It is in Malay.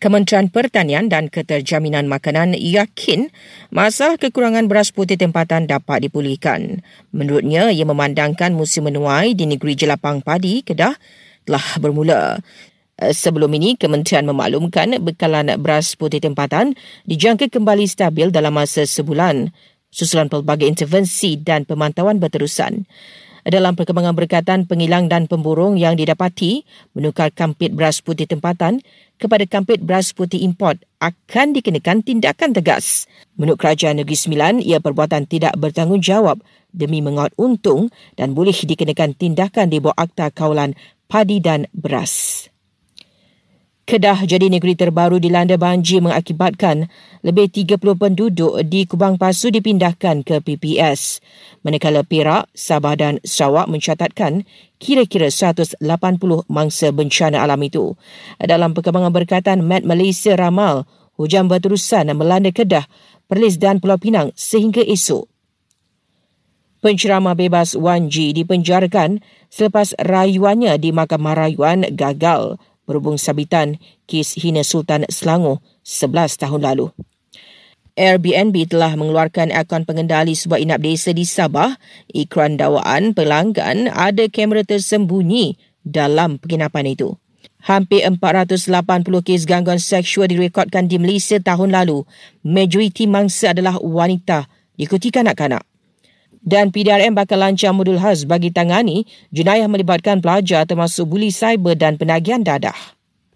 Kementerian Pertanian dan Keterjaminan Makanan yakin masalah kekurangan beras putih tempatan dapat dipulihkan. Menurutnya, ia memandangkan musim menuai di negeri jelapang padi Kedah telah bermula. Eh, sebelum ini, Kementerian memaklumkan bekalan beras putih tempatan dijangka kembali stabil dalam masa sebulan susulan pelbagai intervensi dan pemantauan berterusan dalam perkembangan berkaitan pengilang dan pemburung yang didapati menukar kampit beras putih tempatan kepada kampit beras putih import akan dikenakan tindakan tegas. Menurut Kerajaan Negeri Sembilan, ia perbuatan tidak bertanggungjawab demi mengaut untung dan boleh dikenakan tindakan di bawah Akta Kawalan Padi dan Beras. Kedah jadi negeri terbaru dilanda banjir mengakibatkan lebih 30 penduduk di Kubang Pasu dipindahkan ke PPS. Manakala Perak, Sabah dan Sarawak mencatatkan kira-kira 180 mangsa bencana alam itu. Dalam perkembangan berkaitan Met Malaysia ramal, hujan berterusan melanda Kedah, Perlis dan Pulau Pinang sehingga esok. Penceramah bebas Wan Ji dipenjarakan selepas rayuannya di Mahkamah Rayuan gagal berhubung sabitan kes hina Sultan Selangor 11 tahun lalu. Airbnb telah mengeluarkan akaun pengendali sebuah inap desa di Sabah. Ikran dakwaan pelanggan ada kamera tersembunyi dalam penginapan itu. Hampir 480 kes gangguan seksual direkodkan di Malaysia tahun lalu. Majoriti mangsa adalah wanita, diikuti kanak-kanak dan PDRM bakal lancar modul khas bagi tangani jenayah melibatkan pelajar termasuk buli cyber dan penagihan dadah.